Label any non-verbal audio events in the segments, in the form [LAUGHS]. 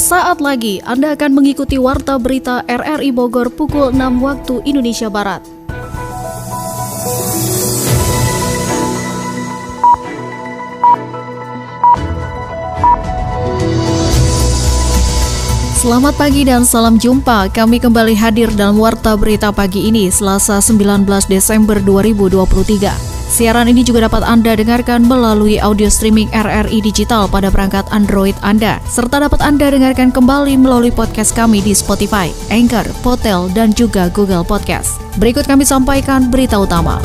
Sesaat lagi Anda akan mengikuti Warta Berita RRI Bogor pukul 6 waktu Indonesia Barat. Selamat pagi dan salam jumpa. Kami kembali hadir dalam Warta Berita pagi ini, Selasa 19 Desember 2023. Siaran ini juga dapat Anda dengarkan melalui audio streaming RRI Digital pada perangkat Android Anda, serta dapat Anda dengarkan kembali melalui podcast kami di Spotify, Anchor, Potel, dan juga Google Podcast. Berikut kami sampaikan berita utama.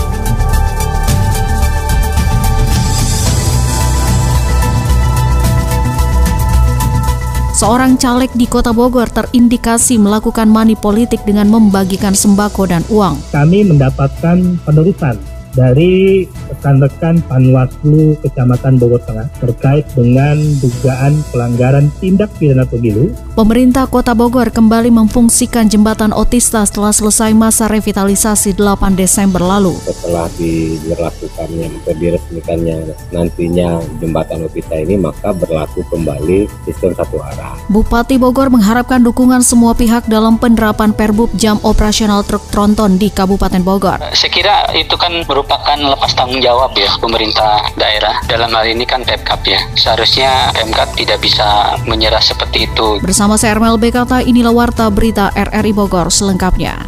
Seorang caleg di Kota Bogor terindikasi melakukan money politik dengan membagikan sembako dan uang. Kami mendapatkan penerusan dari rekan-rekan Panwaslu Kecamatan Bogor Tengah terkait dengan dugaan pelanggaran tindak pidana pemilu. Pemerintah Kota Bogor kembali memfungsikan jembatan Otista setelah selesai masa revitalisasi 8 Desember lalu. Setelah diberlakukannya atau diresmikannya nantinya jembatan Otista ini maka berlaku kembali sistem satu arah. Bupati Bogor mengharapkan dukungan semua pihak dalam penerapan Perbub jam operasional truk tronton di Kabupaten Bogor. Saya kira itu kan merupakan merupakan lepas tanggung jawab ya pemerintah daerah. Dalam hal ini kan Pemkap ya. Seharusnya Pemkap tidak bisa menyerah seperti itu. Bersama saya Ermel Bekata, inilah Warta Berita RRI Bogor selengkapnya.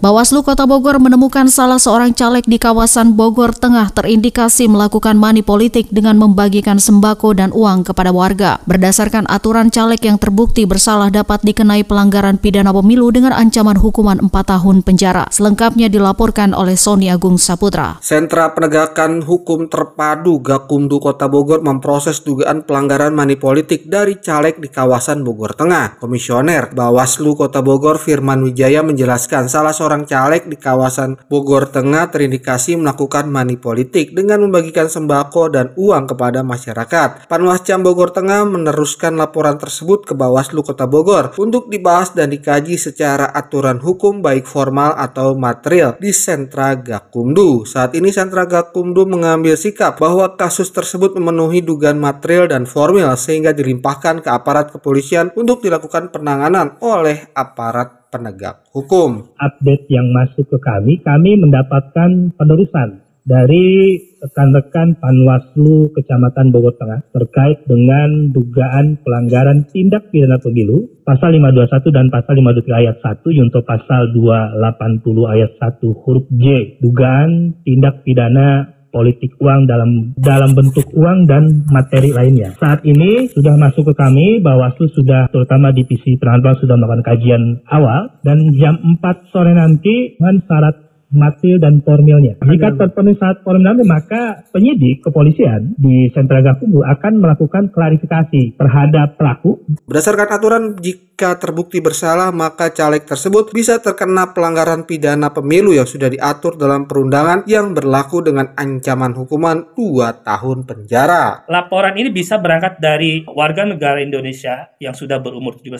Bawaslu Kota Bogor menemukan salah seorang caleg di kawasan Bogor Tengah terindikasi melakukan mani politik dengan membagikan sembako dan uang kepada warga. Berdasarkan aturan caleg yang terbukti bersalah dapat dikenai pelanggaran pidana pemilu dengan ancaman hukuman 4 tahun penjara. Selengkapnya dilaporkan oleh Sony Agung Saputra. Sentra Penegakan Hukum Terpadu Gakumdu Kota Bogor memproses dugaan pelanggaran mani politik dari caleg di kawasan Bogor Tengah. Komisioner Bawaslu Kota Bogor Firman Wijaya menjelaskan salah seorang seorang caleg di kawasan Bogor Tengah terindikasi melakukan mani politik dengan membagikan sembako dan uang kepada masyarakat. Panwascam Bogor Tengah meneruskan laporan tersebut ke Bawaslu Kota Bogor untuk dibahas dan dikaji secara aturan hukum baik formal atau material di Sentra Gakumdu. Saat ini Sentra Gakumdu mengambil sikap bahwa kasus tersebut memenuhi dugaan material dan formal sehingga dilimpahkan ke aparat kepolisian untuk dilakukan penanganan oleh aparat penegak hukum. Update yang masuk ke kami, kami mendapatkan penerusan dari rekan-rekan Panwaslu Kecamatan Bogor Tengah terkait dengan dugaan pelanggaran tindak pidana pemilu pasal 521 dan pasal 523 ayat 1 yunto pasal 280 ayat 1 huruf J dugaan tindak pidana politik uang dalam dalam bentuk uang dan materi lainnya. Saat ini sudah masuk ke kami, Bawaslu sudah terutama divisi penanganan sudah melakukan kajian awal dan jam 4 sore nanti dengan syarat matil dan formilnya. Jika terpenuhi syarat formil maka penyidik kepolisian di Sentra Gakumdu akan melakukan klarifikasi terhadap pelaku. Berdasarkan aturan, jika terbukti bersalah, maka caleg tersebut bisa terkena pelanggaran pidana pemilu yang sudah diatur dalam perundangan yang berlaku dengan ancaman hukuman 2 tahun penjara. Laporan ini bisa berangkat dari warga negara Indonesia yang sudah berumur 17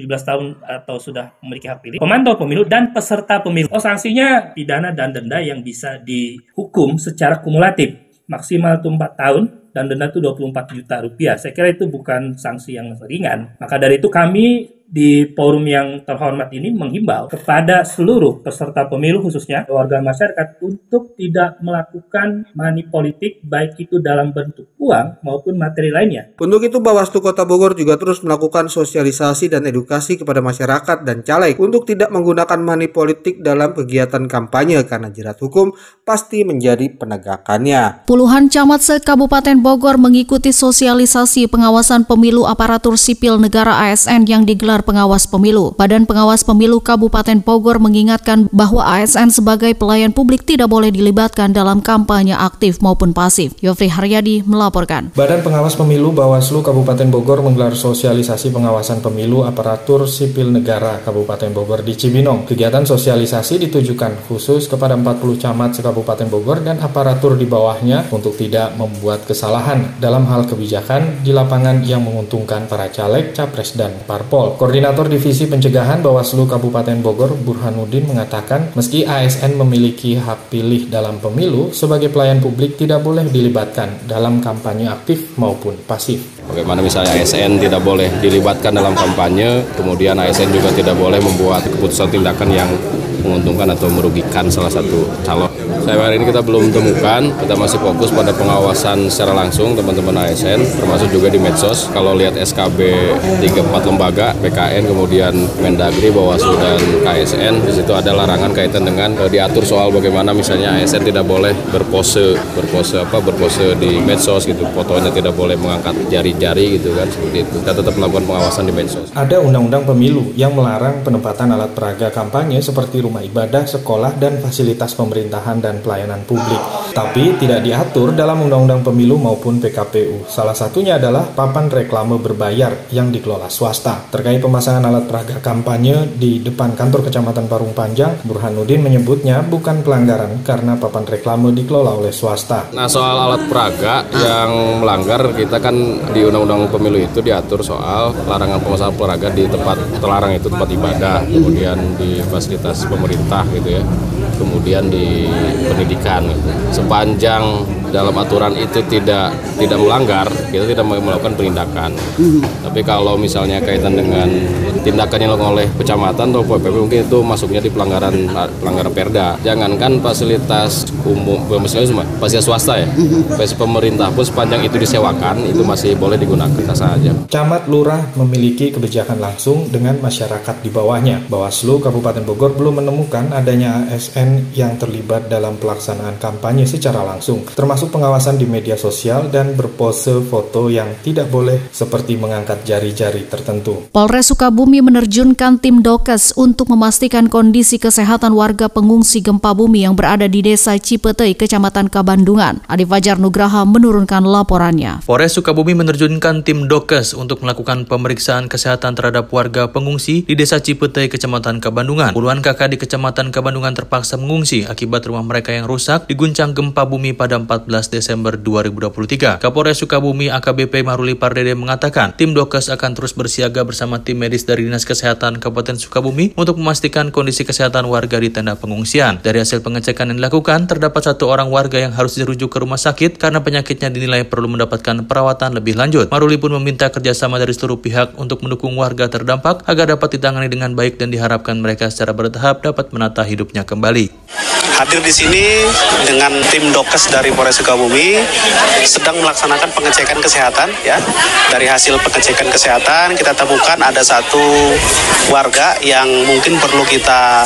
tahun atau sudah memiliki hak pilih, pemantau pemilu, dan peserta pemilu. Oh, sanksinya pidana dan denda yang bisa dihukum secara kumulatif. Maksimal itu 4 tahun dan denda itu 24 juta rupiah. Saya kira itu bukan sanksi yang ringan. Maka dari itu kami di forum yang terhormat ini menghimbau kepada seluruh peserta pemilu khususnya warga masyarakat untuk tidak melakukan money politik baik itu dalam bentuk uang maupun materi lainnya. Untuk itu Bawaslu Kota Bogor juga terus melakukan sosialisasi dan edukasi kepada masyarakat dan caleg untuk tidak menggunakan money politik dalam kegiatan kampanye karena jerat hukum pasti menjadi penegakannya. Puluhan camat se-Kabupaten Bogor mengikuti sosialisasi pengawasan pemilu aparatur sipil negara ASN yang digelar Pengawas Pemilu. Badan Pengawas Pemilu Kabupaten Bogor mengingatkan bahwa ASN sebagai pelayan publik tidak boleh dilibatkan dalam kampanye aktif maupun pasif. Yofri Haryadi melaporkan. Badan Pengawas Pemilu Bawaslu Kabupaten Bogor menggelar sosialisasi pengawasan pemilu aparatur sipil negara Kabupaten Bogor di Cibinong. Kegiatan sosialisasi ditujukan khusus kepada 40 camat se-Kabupaten Bogor dan aparatur di bawahnya untuk tidak membuat kesalahan kesalahan dalam hal kebijakan di lapangan yang menguntungkan para caleg, capres, dan parpol. Koordinator Divisi Pencegahan Bawaslu Kabupaten Bogor, Burhanuddin mengatakan, meski ASN memiliki hak pilih dalam pemilu, sebagai pelayan publik tidak boleh dilibatkan dalam kampanye aktif maupun pasif. Bagaimana misalnya ASN tidak boleh dilibatkan dalam kampanye, kemudian ASN juga tidak boleh membuat keputusan tindakan yang menguntungkan atau merugikan salah satu calon. Saya hari ini kita belum temukan, kita masih fokus pada pengawasan secara langsung teman-teman ASN, termasuk juga di medsos. Kalau lihat SKB 34 lembaga, PKN, kemudian Mendagri, Bawaslu, dan KSN, di situ ada larangan kaitan dengan uh, diatur soal bagaimana misalnya ASN tidak boleh berpose, berpose apa, berpose di medsos gitu, fotonya tidak boleh mengangkat jari-jari gitu kan, seperti itu. Kita tetap melakukan pengawasan di medsos. Ada undang-undang pemilu yang melarang penempatan alat peraga kampanye seperti rumah ibadah, sekolah, dan fasilitas pemerintahan dan pelayanan publik. Tapi tidak diatur dalam Undang-Undang Pemilu maupun PKPU. Salah satunya adalah papan reklame berbayar yang dikelola swasta. Terkait pemasangan alat peraga kampanye di depan kantor Kecamatan Parung Panjang, Burhanuddin menyebutnya bukan pelanggaran karena papan reklame dikelola oleh swasta. Nah soal alat peraga yang melanggar kita kan di Undang-Undang Pemilu itu diatur soal larangan pemasangan peraga di tempat terlarang itu tempat ibadah, kemudian di fasilitas pemerintah gitu ya kemudian di pendidikan gitu. sepanjang dalam aturan itu tidak tidak melanggar kita tidak melakukan penindakan. Tapi kalau misalnya kaitan dengan tindakan yang dilakukan oleh kecamatan atau PPP mungkin itu masuknya di pelanggaran pelanggaran perda. Jangankan fasilitas umum semua fasilitas swasta ya fasilitas pemerintah pun sepanjang itu disewakan itu masih boleh digunakan saja camat lurah memiliki kebijakan langsung dengan masyarakat di bawahnya. Bawaslu Kabupaten Bogor belum menemukan adanya ASN yang terlibat dalam pelaksanaan kampanye secara langsung termasuk termasuk pengawasan di media sosial dan berpose foto yang tidak boleh seperti mengangkat jari-jari tertentu. Polres Sukabumi menerjunkan tim Dokes untuk memastikan kondisi kesehatan warga pengungsi gempa bumi yang berada di Desa Cipetei, Kecamatan Kabandungan. Adi Fajar Nugraha menurunkan laporannya. Polres Sukabumi menerjunkan tim Dokes untuk melakukan pemeriksaan kesehatan terhadap warga pengungsi di Desa Cipetei, Kecamatan Kabandungan. Puluhan kakak di Kecamatan Kabandungan terpaksa mengungsi akibat rumah mereka yang rusak diguncang gempa bumi pada 14 Desember 2023. Kapolres Sukabumi AKBP Maruli Pardede mengatakan, tim Dokes akan terus bersiaga bersama tim medis dari Dinas Kesehatan Kabupaten Sukabumi untuk memastikan kondisi kesehatan warga di tenda pengungsian. Dari hasil pengecekan yang dilakukan, terdapat satu orang warga yang harus dirujuk ke rumah sakit karena penyakitnya dinilai perlu mendapatkan perawatan lebih lanjut. Maruli pun meminta kerjasama dari seluruh pihak untuk mendukung warga terdampak agar dapat ditangani dengan baik dan diharapkan mereka secara bertahap dapat menata hidupnya kembali. Hadir di sini dengan tim Dokes dari Polres Sukabumi sedang melaksanakan pengecekan kesehatan ya. Dari hasil pengecekan kesehatan kita temukan ada satu warga yang mungkin perlu kita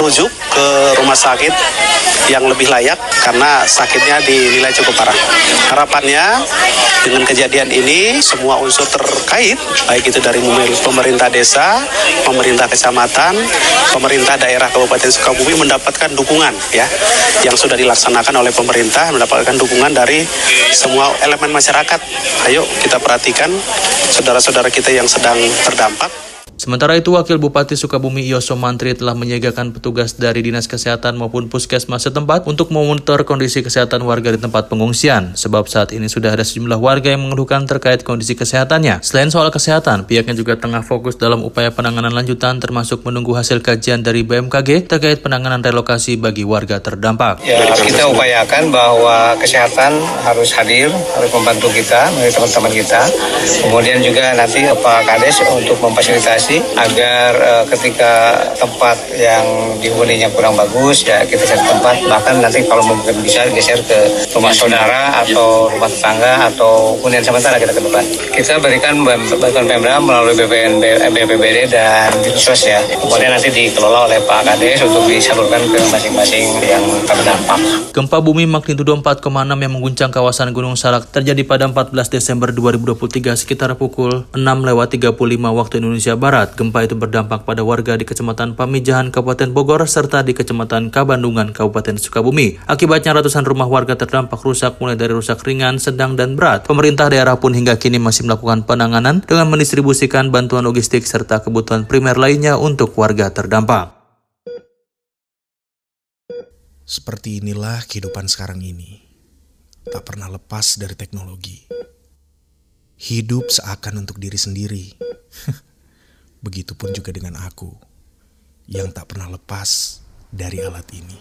rujuk ke rumah sakit yang lebih layak karena sakitnya dinilai cukup parah. Harapannya dengan kejadian ini semua unsur terkait baik itu dari pemerintah desa, pemerintah kecamatan, pemerintah daerah Kabupaten Sukabumi mendapatkan dukungan ya yang sudah dilaksanakan oleh pemerintah mendapatkan dukungan dari semua elemen masyarakat. Ayo kita perhatikan saudara-saudara kita yang sedang terdampak. Sementara itu, Wakil Bupati Sukabumi Yoso Mantri telah menyiagakan petugas dari Dinas Kesehatan maupun Puskesmas setempat untuk memonitor kondisi kesehatan warga di tempat pengungsian, sebab saat ini sudah ada sejumlah warga yang mengeluhkan terkait kondisi kesehatannya. Selain soal kesehatan, pihaknya juga tengah fokus dalam upaya penanganan lanjutan termasuk menunggu hasil kajian dari BMKG terkait penanganan relokasi bagi warga terdampak. Ya, kita upayakan bahwa kesehatan harus hadir, harus membantu kita, teman-teman kita. Kemudian juga nanti Pak Kades untuk memfasilitasi agar uh, ketika tempat yang dihuninya kurang bagus ya kita cari tempat bahkan nanti kalau mungkin bisa geser ke rumah saudara atau rumah tetangga atau hunian sementara kita ke depan. Kita berikan bantuan Pemda melalui BPN, BPBD dan Dinsos ya. Kemudian nanti dikelola oleh Pak Kades untuk disalurkan ke masing-masing yang terdampak. Gempa bumi magnitudo 4,6 yang mengguncang kawasan Gunung Salak terjadi pada 14 Desember 2023 sekitar pukul 6 lewat 35 waktu Indonesia Barat. Barat, gempa itu berdampak pada warga di Kecamatan Pamijahan, Kabupaten Bogor, serta di Kecamatan Kabandungan, Kabupaten Sukabumi. Akibatnya ratusan rumah warga terdampak rusak mulai dari rusak ringan, sedang, dan berat. Pemerintah daerah pun hingga kini masih melakukan penanganan dengan mendistribusikan bantuan logistik serta kebutuhan primer lainnya untuk warga terdampak. Seperti inilah kehidupan sekarang ini. tak pernah lepas dari teknologi. Hidup seakan untuk diri sendiri. [LAUGHS] Begitupun juga dengan aku yang tak pernah lepas dari alat ini.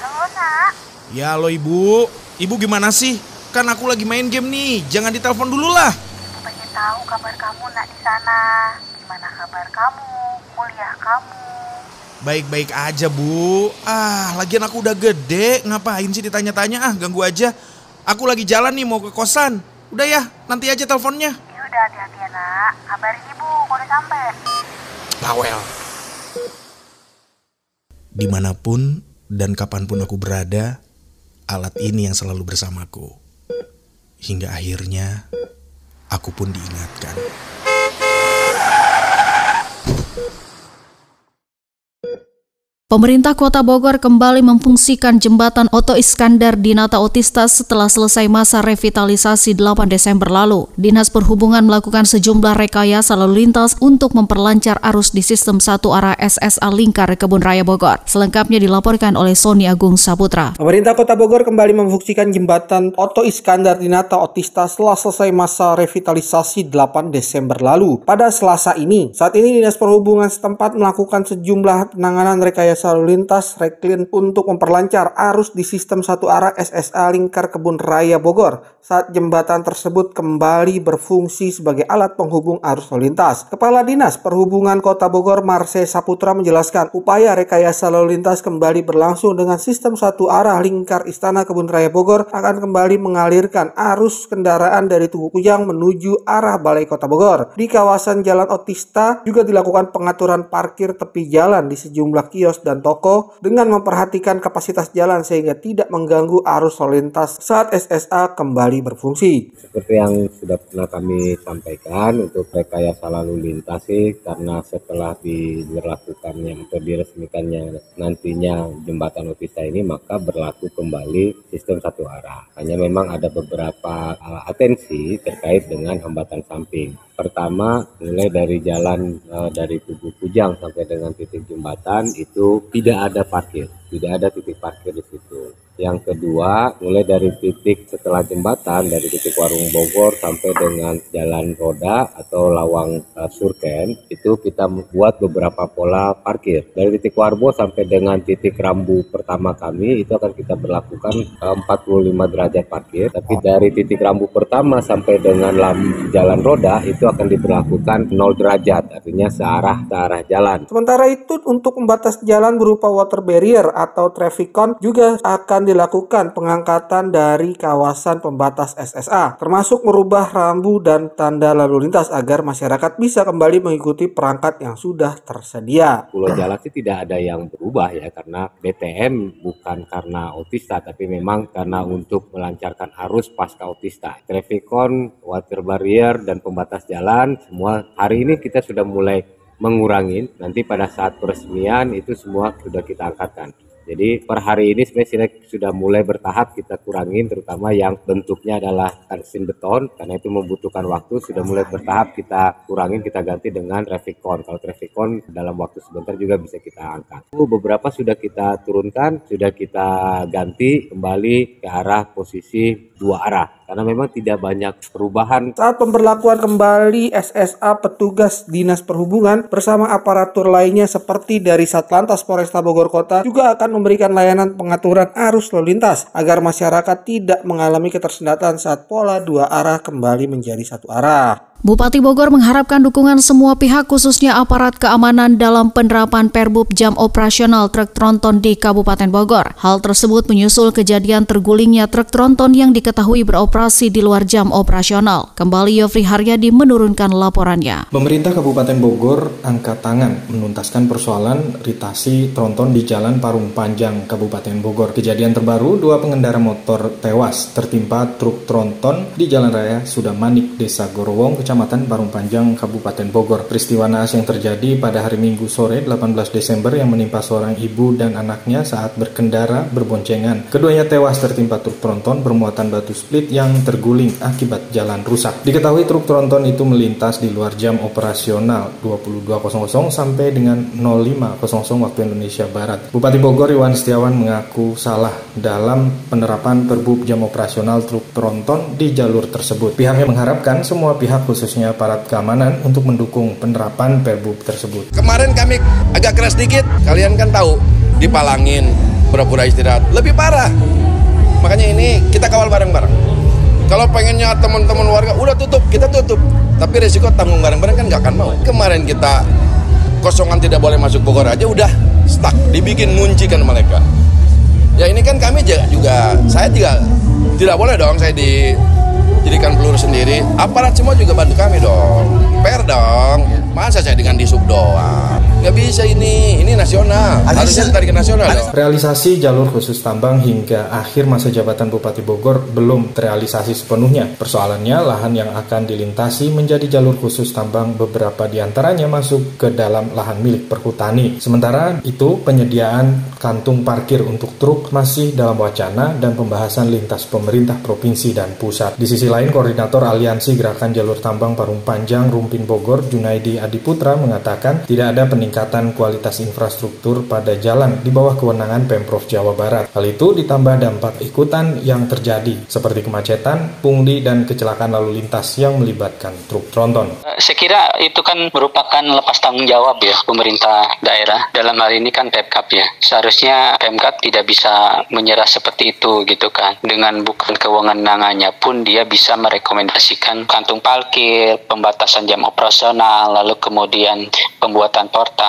Halo, Nak. Ya lo ibu, ibu gimana sih? Kan aku lagi main game nih, jangan ditelepon dulu lah. Ibu pengen tahu kabar kamu, Nak, di sana. Gimana kabar kamu? Kuliah kamu? Baik-baik aja bu. Ah, lagian aku udah gede, ngapain sih ditanya-tanya? Ah, ganggu aja. Aku lagi jalan nih mau ke kosan. Udah ya, nanti aja teleponnya. Ya udah hati-hati ya, Nak. Kabarin ibu kalau udah sampai. Bawel. Di mana pun dan kapan pun aku berada, alat ini yang selalu bersamaku. Hingga akhirnya, aku pun diingatkan. Pemerintah Kota Bogor kembali memfungsikan jembatan Oto Iskandar di Nata Otista setelah selesai masa revitalisasi 8 Desember lalu. Dinas Perhubungan melakukan sejumlah rekayasa lalu lintas untuk memperlancar arus di sistem satu arah SSA Lingkar Kebun Raya Bogor. Selengkapnya dilaporkan oleh Sony Agung Saputra. Pemerintah Kota Bogor kembali memfungsikan jembatan Oto Iskandar di Nata Otista setelah selesai masa revitalisasi 8 Desember lalu. Pada Selasa ini, saat ini Dinas Perhubungan setempat melakukan sejumlah penanganan rekayasa lalu lintas Reklin untuk memperlancar arus di sistem satu arah SSA Lingkar Kebun Raya Bogor saat jembatan tersebut kembali berfungsi sebagai alat penghubung arus lalu lintas. Kepala Dinas Perhubungan Kota Bogor Marse Saputra menjelaskan upaya rekayasa lalu lintas kembali berlangsung dengan sistem satu arah Lingkar Istana Kebun Raya Bogor akan kembali mengalirkan arus kendaraan dari Tugu Kujang menuju arah Balai Kota Bogor. Di kawasan Jalan Otista juga dilakukan pengaturan parkir tepi jalan di sejumlah kios dan toko dengan memperhatikan kapasitas jalan sehingga tidak mengganggu arus lalu lintas saat SSA kembali berfungsi. Seperti yang sudah pernah kami sampaikan untuk rekayasa lalu lintas sih karena setelah diberlakukannya atau diresmikannya nantinya jembatan Otista ini maka berlaku kembali sistem satu arah. Hanya memang ada beberapa uh, atensi terkait dengan hambatan samping. Pertama, mulai dari jalan uh, dari Tugu Kujang sampai dengan titik jembatan tidak ada parkir, tidak ada titik parkir di situ. Yang kedua, mulai dari titik setelah jembatan dari titik Warung Bogor sampai dengan Jalan Roda atau Lawang uh, Surken itu kita membuat beberapa pola parkir. Dari titik Warbo sampai dengan titik Rambu pertama kami itu akan kita berlakukan uh, 45 derajat parkir. Tapi dari titik Rambu pertama sampai dengan Jalan Roda itu akan diberlakukan 0 derajat, artinya searah searah jalan. Sementara itu untuk membatas jalan berupa water barrier atau traffic juga akan dilakukan pengangkatan dari kawasan pembatas SSA, termasuk merubah rambu dan tanda lalu lintas agar masyarakat bisa kembali mengikuti perangkat yang sudah tersedia. Pulau Jalan sih tidak ada yang berubah ya karena BTM bukan karena otista tapi memang karena untuk melancarkan arus pasca otista. Traffic water barrier dan pembatas jalan semua hari ini kita sudah mulai mengurangi nanti pada saat peresmian itu semua sudah kita angkatkan. Jadi per hari ini sebenarnya sudah mulai bertahap kita kurangin terutama yang bentuknya adalah tungsten beton karena itu membutuhkan waktu sudah mulai bertahap kita kurangin kita ganti dengan traffic cone. Kalau traffic cone dalam waktu sebentar juga bisa kita angkat. Beberapa sudah kita turunkan, sudah kita ganti kembali ke arah posisi dua arah karena memang tidak banyak perubahan. Saat pemberlakuan kembali SSA petugas Dinas Perhubungan bersama aparatur lainnya seperti dari Satlantas Polresta Bogor Kota juga akan memberikan layanan pengaturan arus lalu lintas agar masyarakat tidak mengalami ketersendatan saat pola dua arah kembali menjadi satu arah. Bupati Bogor mengharapkan dukungan semua pihak khususnya aparat keamanan dalam penerapan perbub jam operasional truk tronton di Kabupaten Bogor. Hal tersebut menyusul kejadian tergulingnya truk tronton yang diketahui beroperasi di luar jam operasional. Kembali Yofri Haryadi menurunkan laporannya. Pemerintah Kabupaten Bogor angkat tangan menuntaskan persoalan ritasi tronton di Jalan Parung Panjang Kabupaten Bogor. Kejadian terbaru, dua pengendara motor tewas tertimpa truk tronton di Jalan Raya Sudamanik, Desa Gorowong, Kecamatan Parung Panjang, Kabupaten Bogor. Peristiwa naas yang terjadi pada hari Minggu sore 18 Desember yang menimpa seorang ibu dan anaknya saat berkendara berboncengan. Keduanya tewas tertimpa truk tronton bermuatan batu split yang terguling akibat jalan rusak. Diketahui truk tronton itu melintas di luar jam operasional 22.00 sampai dengan 05.00 waktu Indonesia Barat. Bupati Bogor Iwan Setiawan mengaku salah dalam penerapan perbub jam operasional truk tronton di jalur tersebut. Pihaknya mengharapkan semua pihak khususnya aparat keamanan untuk mendukung penerapan perbub tersebut. Kemarin kami agak keras dikit, kalian kan tahu, dipalangin, pura-pura istirahat. Lebih parah. Makanya ini kita kawal bareng-bareng. Kalau pengennya teman-teman warga udah tutup, kita tutup. Tapi resiko tanggung bareng-bareng kan nggak akan mau. Kemarin kita kosongan tidak boleh masuk Bogor aja udah stuck, dibikin ngunci kan mereka. Ya ini kan kami juga, saya juga tidak boleh dong saya dijadikan peluru sendiri. Aparat semua juga bantu kami dong. Per dong. Masa saya dengan disub doang? Nggak bisa ini, ini nasional. Harusnya tarik nasional dong. Realisasi jalur khusus tambang hingga akhir masa jabatan Bupati Bogor belum terrealisasi sepenuhnya. Persoalannya, lahan yang akan dilintasi menjadi jalur khusus tambang beberapa di antaranya masuk ke dalam lahan milik perhutani. Sementara itu, penyediaan kantung parkir untuk truk masih dalam wacana dan pembahasan lintas pemerintah provinsi dan pusat. Di sisi lain, Koordinator Aliansi Gerakan Jalur Tambang Parung Panjang Rumpin Bogor, Junaidi Adiputra mengatakan tidak ada peningkatan kualitas infrastruktur pada jalan di bawah kewenangan Pemprov Jawa Barat. Hal itu ditambah dampak ikutan yang terjadi seperti kemacetan, pungli, dan kecelakaan lalu lintas yang melibatkan truk tronton. Saya kira itu kan merupakan lepas tanggung jawab ya pemerintah daerah. Dalam hal ini kan Pemkap ya. Seharusnya Pemkap tidak bisa menyerah seperti itu gitu kan. Dengan bukan kewenangannya pun dia bisa merekomendasikan kantung parkir, pembatasan jam operasional, lalu kemudian pembuatan portal.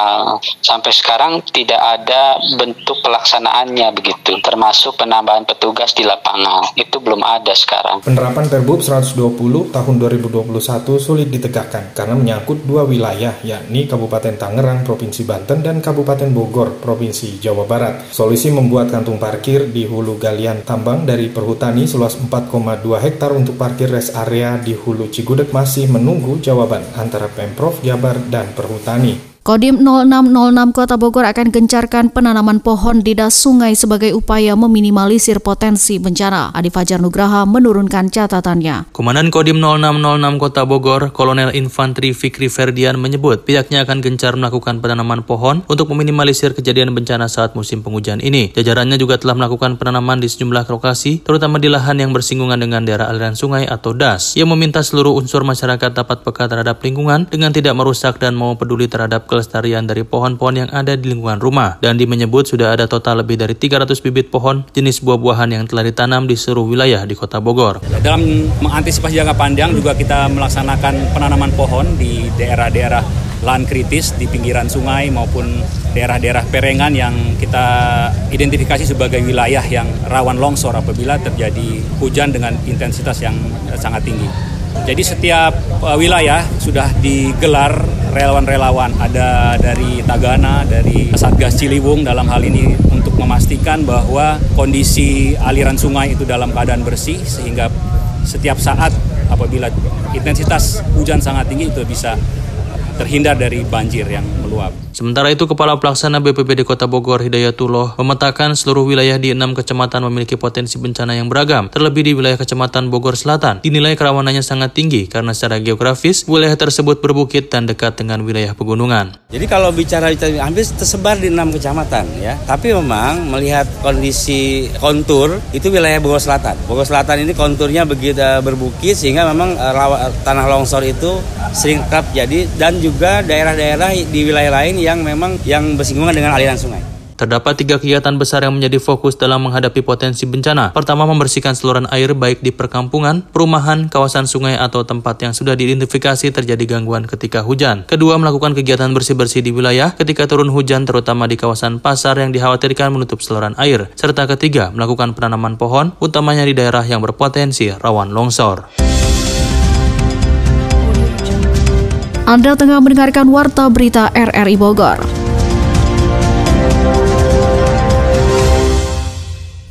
Sampai sekarang tidak ada bentuk pelaksanaannya begitu, termasuk penambahan petugas di lapangan. Itu belum ada sekarang. Penerapan Perbub 120 tahun 2021 sulit ditegakkan karena menyangkut dua wilayah, yakni Kabupaten Tangerang, Provinsi Banten, dan Kabupaten Bogor, Provinsi Jawa Barat. Solusi membuat kantung parkir di hulu galian tambang dari perhutani seluas 4,2 hektar untuk parkir rest area di hulu Cigudeg masih menunggu jawaban antara Pemprov Jabar dan perhutani. Kodim 0606 Kota Bogor akan gencarkan penanaman pohon di das sungai sebagai upaya meminimalisir potensi bencana. Adi Fajar Nugraha menurunkan catatannya. Komandan Kodim 0606 Kota Bogor, Kolonel Infantri Fikri Ferdian menyebut pihaknya akan gencar melakukan penanaman pohon untuk meminimalisir kejadian bencana saat musim penghujan ini. Jajarannya juga telah melakukan penanaman di sejumlah lokasi, terutama di lahan yang bersinggungan dengan daerah aliran sungai atau das. Ia meminta seluruh unsur masyarakat dapat peka terhadap lingkungan dengan tidak merusak dan mau peduli terhadap kelestarian dari pohon-pohon yang ada di lingkungan rumah. Dan di menyebut sudah ada total lebih dari 300 bibit pohon jenis buah-buahan yang telah ditanam di seluruh wilayah di kota Bogor. Dalam mengantisipasi jangka panjang juga kita melaksanakan penanaman pohon di daerah-daerah lahan kritis di pinggiran sungai maupun daerah-daerah perengan yang kita identifikasi sebagai wilayah yang rawan longsor apabila terjadi hujan dengan intensitas yang sangat tinggi. Jadi setiap uh, wilayah sudah digelar relawan-relawan, ada dari Tagana, dari Satgas Ciliwung dalam hal ini untuk memastikan bahwa kondisi aliran sungai itu dalam keadaan bersih sehingga setiap saat apabila intensitas hujan sangat tinggi itu bisa terhindar dari banjir yang meluap. Sementara itu, Kepala Pelaksana BPBD Kota Bogor Hidayatullah memetakan seluruh wilayah di enam kecamatan memiliki potensi bencana yang beragam, terlebih di wilayah Kecamatan Bogor Selatan. Dinilai kerawanannya sangat tinggi karena secara geografis, wilayah tersebut berbukit dan dekat dengan wilayah pegunungan. Jadi kalau bicara hampir tersebar di enam kecamatan ya, tapi memang melihat kondisi kontur itu wilayah Bogor Selatan. Bogor Selatan ini konturnya begitu berbukit sehingga memang uh, tanah longsor itu sering kerap jadi dan juga daerah-daerah di wilayah lain yang memang yang bersinggungan dengan aliran sungai. Terdapat tiga kegiatan besar yang menjadi fokus dalam menghadapi potensi bencana. Pertama, membersihkan saluran air baik di perkampungan, perumahan, kawasan sungai, atau tempat yang sudah diidentifikasi terjadi gangguan ketika hujan. Kedua, melakukan kegiatan bersih-bersih di wilayah ketika turun hujan terutama di kawasan pasar yang dikhawatirkan menutup saluran air. Serta ketiga, melakukan penanaman pohon, utamanya di daerah yang berpotensi rawan longsor. Anda tengah mendengarkan Warta Berita RRI Bogor.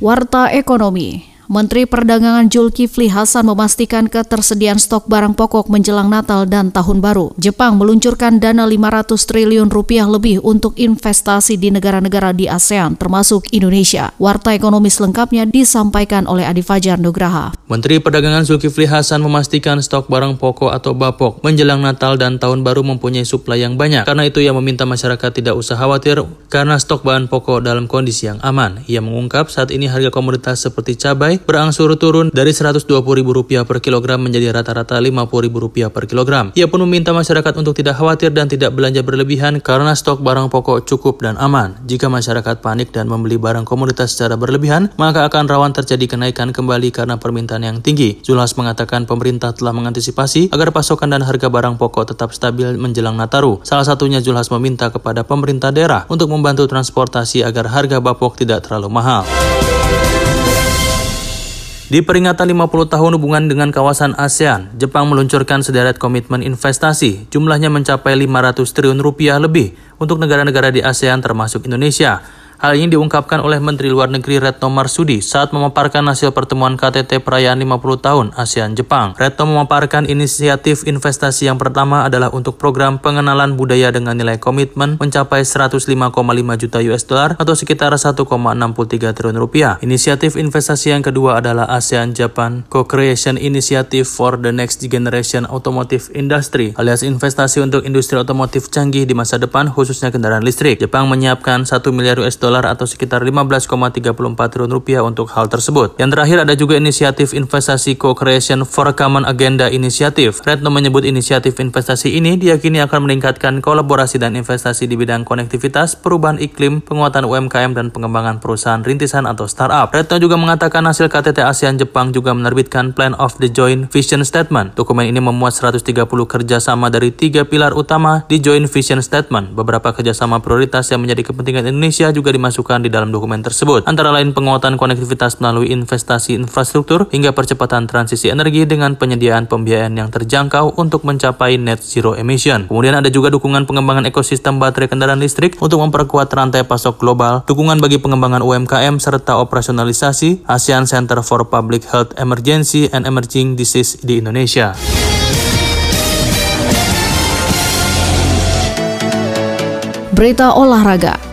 Warta Ekonomi Menteri Perdagangan Zulkifli Hasan memastikan ketersediaan stok barang pokok menjelang Natal dan Tahun Baru. Jepang meluncurkan dana 500 triliun rupiah lebih untuk investasi di negara-negara di ASEAN, termasuk Indonesia. Warta ekonomi selengkapnya disampaikan oleh Adi Fajar Nugraha. Menteri Perdagangan Zulkifli Hasan memastikan stok barang pokok atau BAPOK menjelang Natal dan Tahun Baru mempunyai suplai yang banyak. Karena itu ia meminta masyarakat tidak usah khawatir karena stok bahan pokok dalam kondisi yang aman. Ia mengungkap saat ini harga komoditas seperti cabai berangsur turun dari Rp120.000 per kilogram menjadi rata-rata Rp50.000 per kilogram. Ia pun meminta masyarakat untuk tidak khawatir dan tidak belanja berlebihan karena stok barang pokok cukup dan aman. Jika masyarakat panik dan membeli barang komoditas secara berlebihan, maka akan rawan terjadi kenaikan kembali karena permintaan yang tinggi. Zulhas mengatakan pemerintah telah mengantisipasi agar pasokan dan harga barang pokok tetap stabil menjelang Nataru. Salah satunya Zulhas meminta kepada pemerintah daerah untuk membantu transportasi agar harga bapok tidak terlalu mahal. Di peringatan 50 tahun hubungan dengan kawasan ASEAN, Jepang meluncurkan sederet komitmen investasi, jumlahnya mencapai 500 triliun rupiah lebih untuk negara-negara di ASEAN termasuk Indonesia. Hal ini diungkapkan oleh Menteri Luar Negeri Retno Marsudi saat memaparkan hasil pertemuan KTT perayaan 50 tahun ASEAN Jepang. Retno memaparkan inisiatif investasi yang pertama adalah untuk program pengenalan budaya dengan nilai komitmen mencapai 105,5 juta US dollar atau sekitar 1,63 triliun rupiah. Inisiatif investasi yang kedua adalah ASEAN Japan Co-Creation Initiative for the Next Generation Automotive Industry alias investasi untuk industri otomotif canggih di masa depan khususnya kendaraan listrik. Jepang menyiapkan 1 miliar US dollar dolar atau sekitar 15,34 triliun rupiah untuk hal tersebut. Yang terakhir ada juga inisiatif investasi Co-Creation for Common Agenda Initiative. Retno menyebut inisiatif investasi ini diyakini akan meningkatkan kolaborasi dan investasi di bidang konektivitas, perubahan iklim, penguatan UMKM, dan pengembangan perusahaan rintisan atau startup. Retno juga mengatakan hasil KTT ASEAN Jepang juga menerbitkan Plan of the Joint Vision Statement. Dokumen ini memuat 130 kerjasama dari tiga pilar utama di Joint Vision Statement. Beberapa kerjasama prioritas yang menjadi kepentingan Indonesia juga dimasukkan di dalam dokumen tersebut, antara lain penguatan konektivitas melalui investasi infrastruktur hingga percepatan transisi energi dengan penyediaan pembiayaan yang terjangkau untuk mencapai net zero emission. Kemudian ada juga dukungan pengembangan ekosistem baterai kendaraan listrik untuk memperkuat rantai pasok global, dukungan bagi pengembangan UMKM serta operasionalisasi ASEAN Center for Public Health Emergency and Emerging Disease di Indonesia. Berita olahraga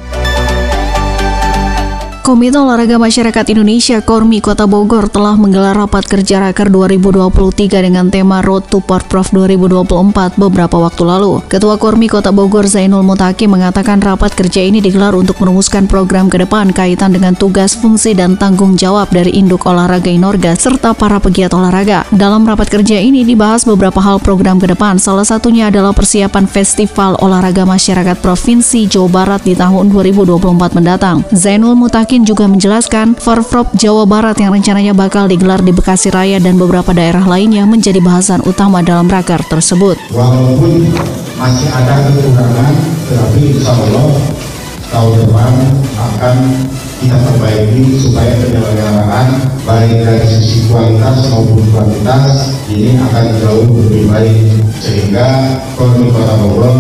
Komite Olahraga Masyarakat Indonesia Kormi Kota Bogor telah menggelar rapat kerja Raker 2023 dengan tema Road to Porprov 2024 beberapa waktu lalu. Ketua Kormi Kota Bogor Zainul Mutaki mengatakan rapat kerja ini digelar untuk merumuskan program ke depan kaitan dengan tugas, fungsi, dan tanggung jawab dari Induk Olahraga Inorga serta para pegiat olahraga. Dalam rapat kerja ini dibahas beberapa hal program ke depan, salah satunya adalah persiapan Festival Olahraga Masyarakat Provinsi Jawa Barat di tahun 2024 mendatang. Zainul Mutaki Yakin juga menjelaskan Forprov Jawa Barat yang rencananya bakal digelar di Bekasi Raya dan beberapa daerah lainnya menjadi bahasan utama dalam raker tersebut. Walaupun masih ada kekurangan, tetapi insya Allah tahun depan akan kita perbaiki supaya penyelenggaraan baik dari sisi kualitas maupun kuantitas ini akan jauh lebih baik sehingga Kota Bogor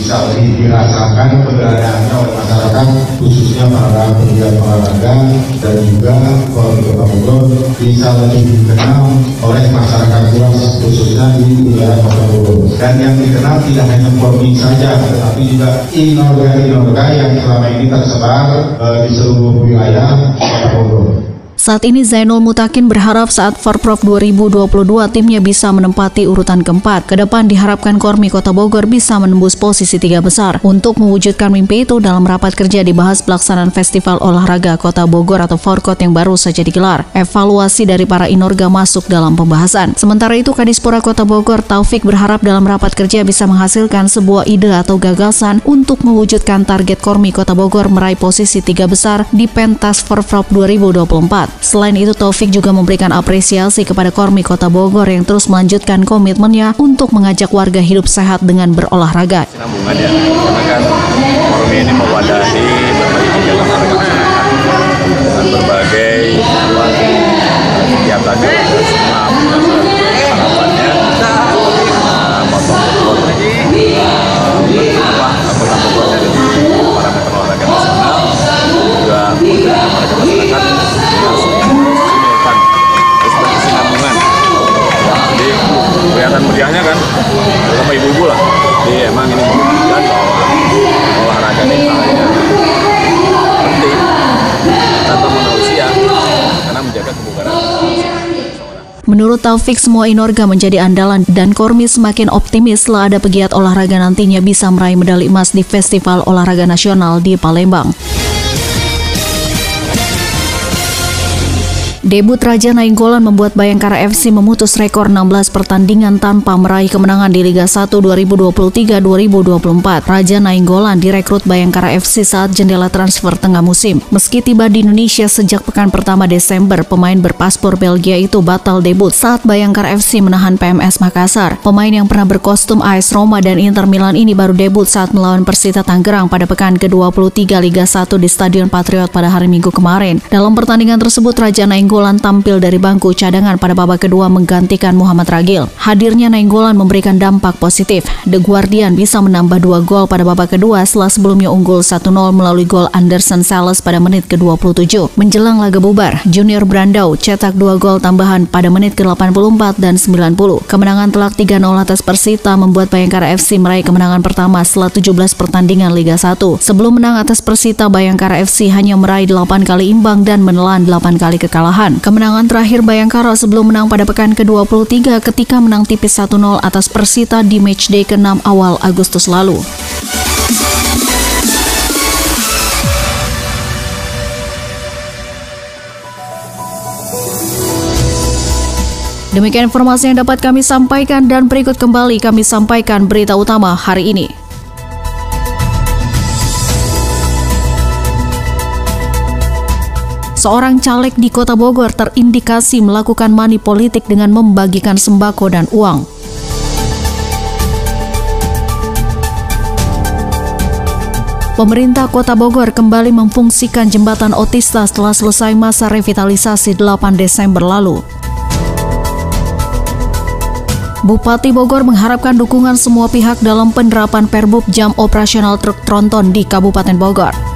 bisa lebih dirasakan keberadaannya oleh masyarakat khususnya para pegiat olahraga dan juga Kota Bogor bisa lebih dikenal oleh masyarakat luas khususnya di wilayah Kota Bogor dan yang dikenal tidak hanya Polri saja tetapi juga inorga-inorga yang selama ini tersebar uh, di seluruh wilayah Kota Bogor. Saat ini Zainul Mutakin berharap saat Forprov 2022 timnya bisa menempati urutan keempat. Ke depan diharapkan Kormi Kota Bogor bisa menembus posisi tiga besar. Untuk mewujudkan mimpi itu dalam rapat kerja dibahas pelaksanaan Festival Olahraga Kota Bogor atau Forkot yang baru saja digelar. Evaluasi dari para inorga masuk dalam pembahasan. Sementara itu Kadispora Kota Bogor Taufik berharap dalam rapat kerja bisa menghasilkan sebuah ide atau gagasan untuk mewujudkan target Kormi Kota Bogor meraih posisi tiga besar di pentas Forprov 2024. Selain itu, Taufik juga memberikan apresiasi kepada Kormi Kota Bogor yang terus melanjutkan komitmennya untuk mengajak warga hidup sehat dengan berolahraga. Kan Kormi ini mewadahi berbagai kegiatan olahraga berbagai kan meriahnya kan sama ibu-ibu lah. Jadi emang ini membuktikan bahwa olahraga ini hanya penting. Tanpa manusia karena menjaga kebugaran. Menurut Taufik, semua inorga menjadi andalan dan Kormi semakin optimis setelah ada pegiat olahraga nantinya bisa meraih medali emas di Festival Olahraga Nasional di Palembang. Debut Raja Nainggolan membuat Bayangkara FC memutus rekor 16 pertandingan tanpa meraih kemenangan di Liga 1 2023-2024. Raja Nainggolan direkrut Bayangkara FC saat jendela transfer tengah musim. Meski tiba di Indonesia sejak pekan pertama Desember, pemain berpaspor Belgia itu batal debut saat Bayangkara FC menahan PMS Makassar. Pemain yang pernah berkostum AS Roma dan Inter Milan ini baru debut saat melawan Persita Tangerang pada pekan ke-23 Liga 1 di Stadion Patriot pada hari Minggu kemarin. Dalam pertandingan tersebut, Raja Nainggolan Nainggolan tampil dari bangku cadangan pada babak kedua menggantikan Muhammad Ragil. Hadirnya Nainggolan memberikan dampak positif. The Guardian bisa menambah dua gol pada babak kedua setelah sebelumnya unggul 1-0 melalui gol Anderson Sales pada menit ke-27. Menjelang laga bubar, Junior Brandau cetak dua gol tambahan pada menit ke-84 dan 90. Kemenangan telak 3-0 atas Persita membuat Bayangkara FC meraih kemenangan pertama setelah 17 pertandingan Liga 1. Sebelum menang atas Persita, Bayangkara FC hanya meraih 8 kali imbang dan menelan 8 kali kekalahan. Kemenangan terakhir Bayangkara sebelum menang pada pekan ke-23 ketika menang tipis 1-0 atas Persita di matchday ke-6 awal Agustus lalu. Demikian informasi yang dapat kami sampaikan dan berikut kembali kami sampaikan berita utama hari ini. Seorang caleg di kota Bogor terindikasi melakukan money politik dengan membagikan sembako dan uang. Pemerintah Kota Bogor kembali memfungsikan jembatan otista setelah selesai masa revitalisasi 8 Desember lalu. Bupati Bogor mengharapkan dukungan semua pihak dalam penerapan perbub jam operasional truk tronton di Kabupaten Bogor.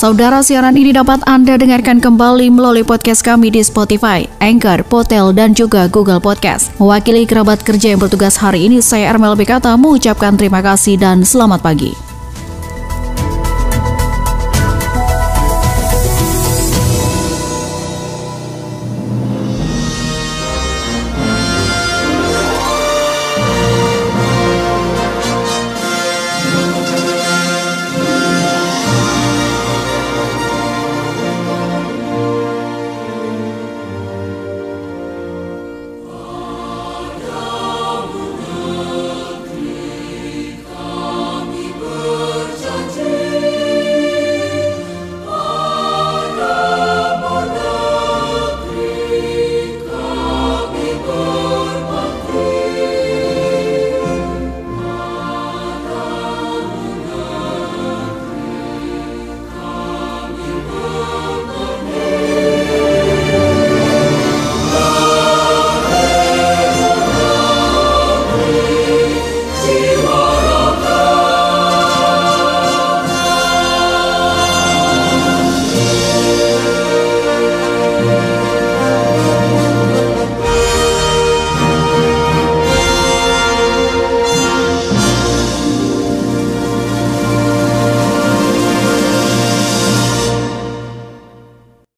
Saudara siaran ini dapat Anda dengarkan kembali melalui podcast kami di Spotify, Anchor, Potel, dan juga Google Podcast. Mewakili kerabat kerja yang bertugas hari ini, saya Ermel Bekata mengucapkan terima kasih dan selamat pagi.